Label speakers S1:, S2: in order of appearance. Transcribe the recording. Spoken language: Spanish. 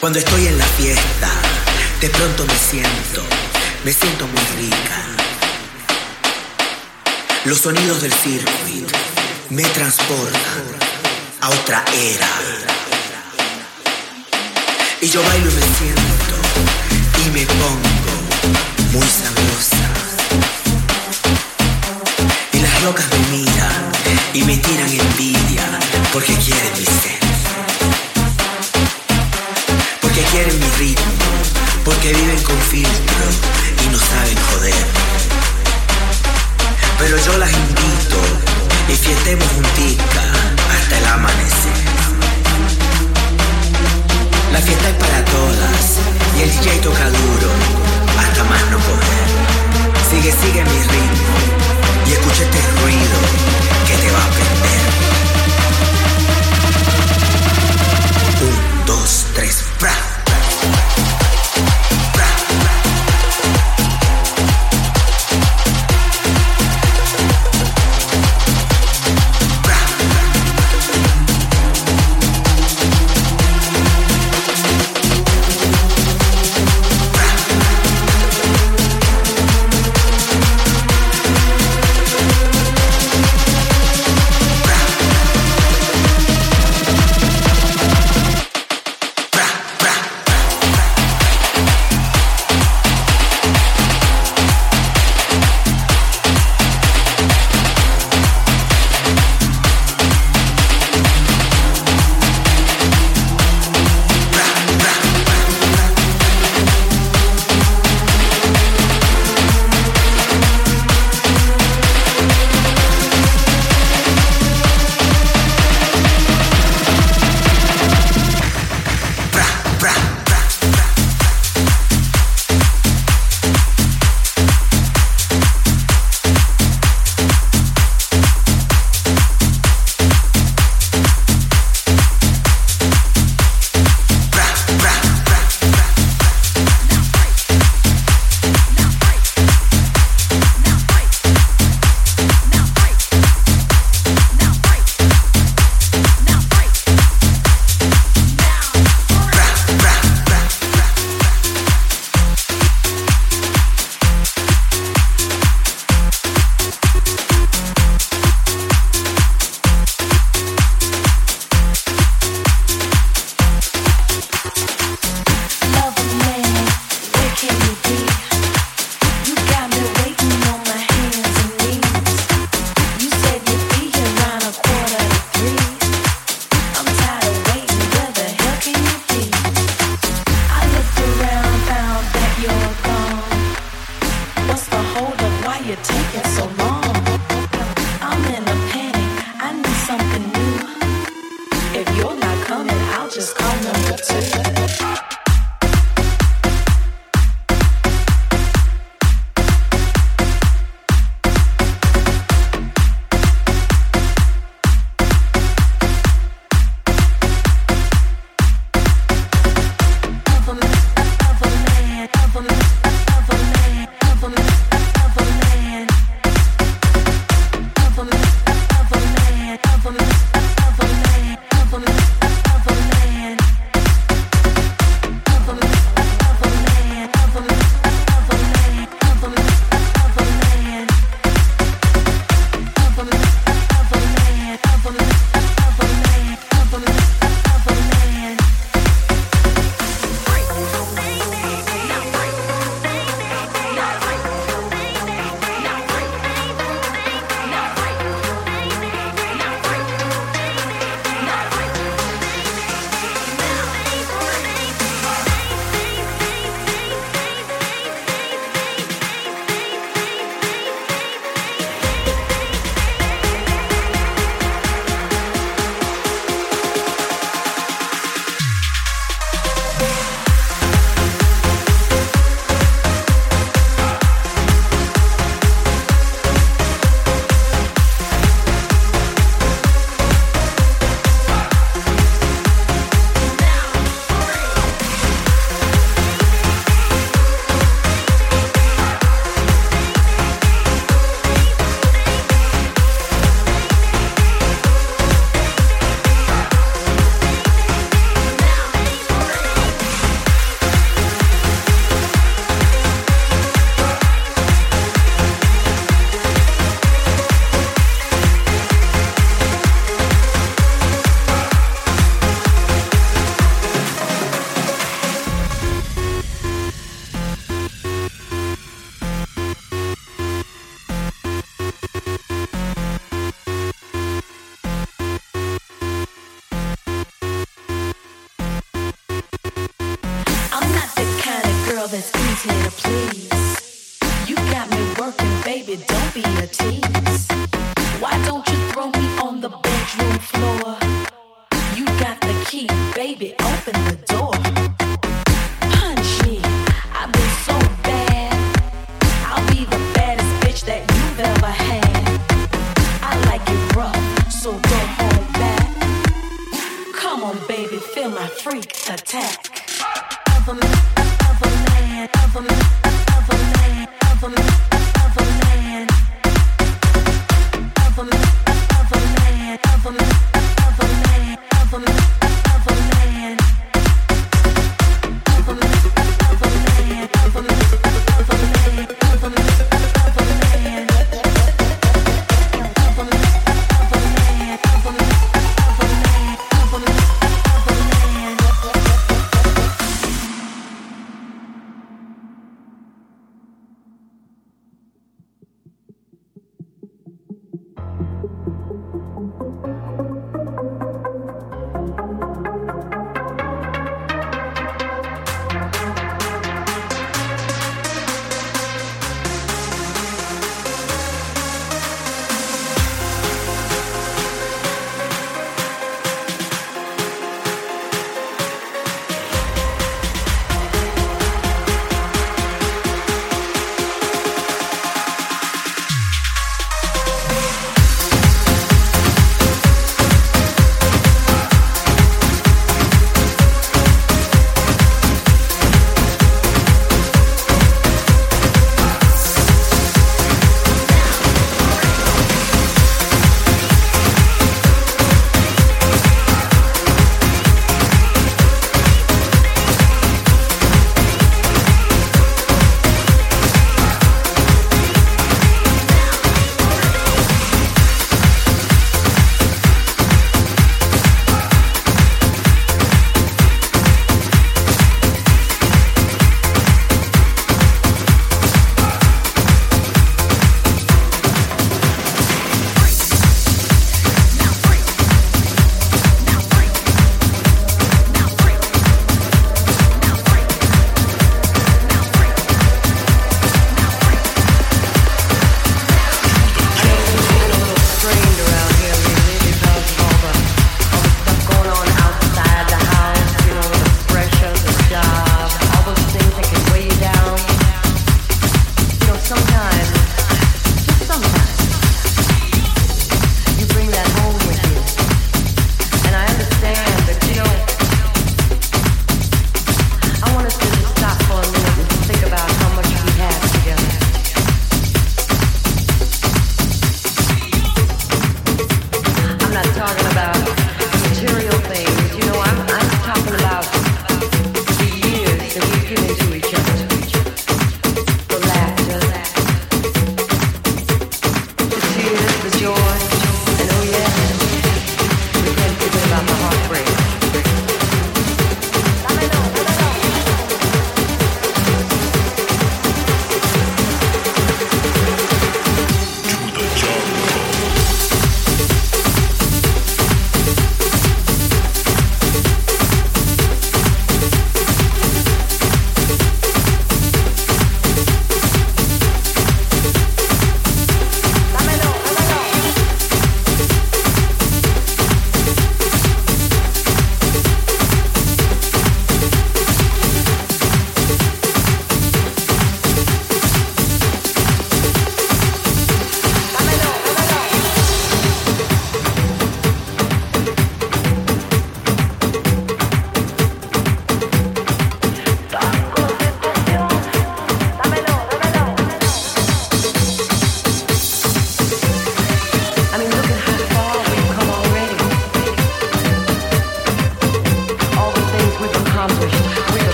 S1: Cuando estoy en la fiesta, de pronto me siento, me siento muy rica. Los sonidos del circuito me transportan a otra era. Y yo bailo y me siento y me pongo muy sabrosa. Y las locas me miran y me tiran envidia porque quieren mi ser. Porque quieren mi ritmo, porque viven con filtro y no saben joder. Pero yo las invito y fiestemos juntica hasta el amanecer. La fiesta es para todas y el DJ toca duro hasta más no poder. Sigue, sigue mi ritmo y escucha este ruido que te va a prender.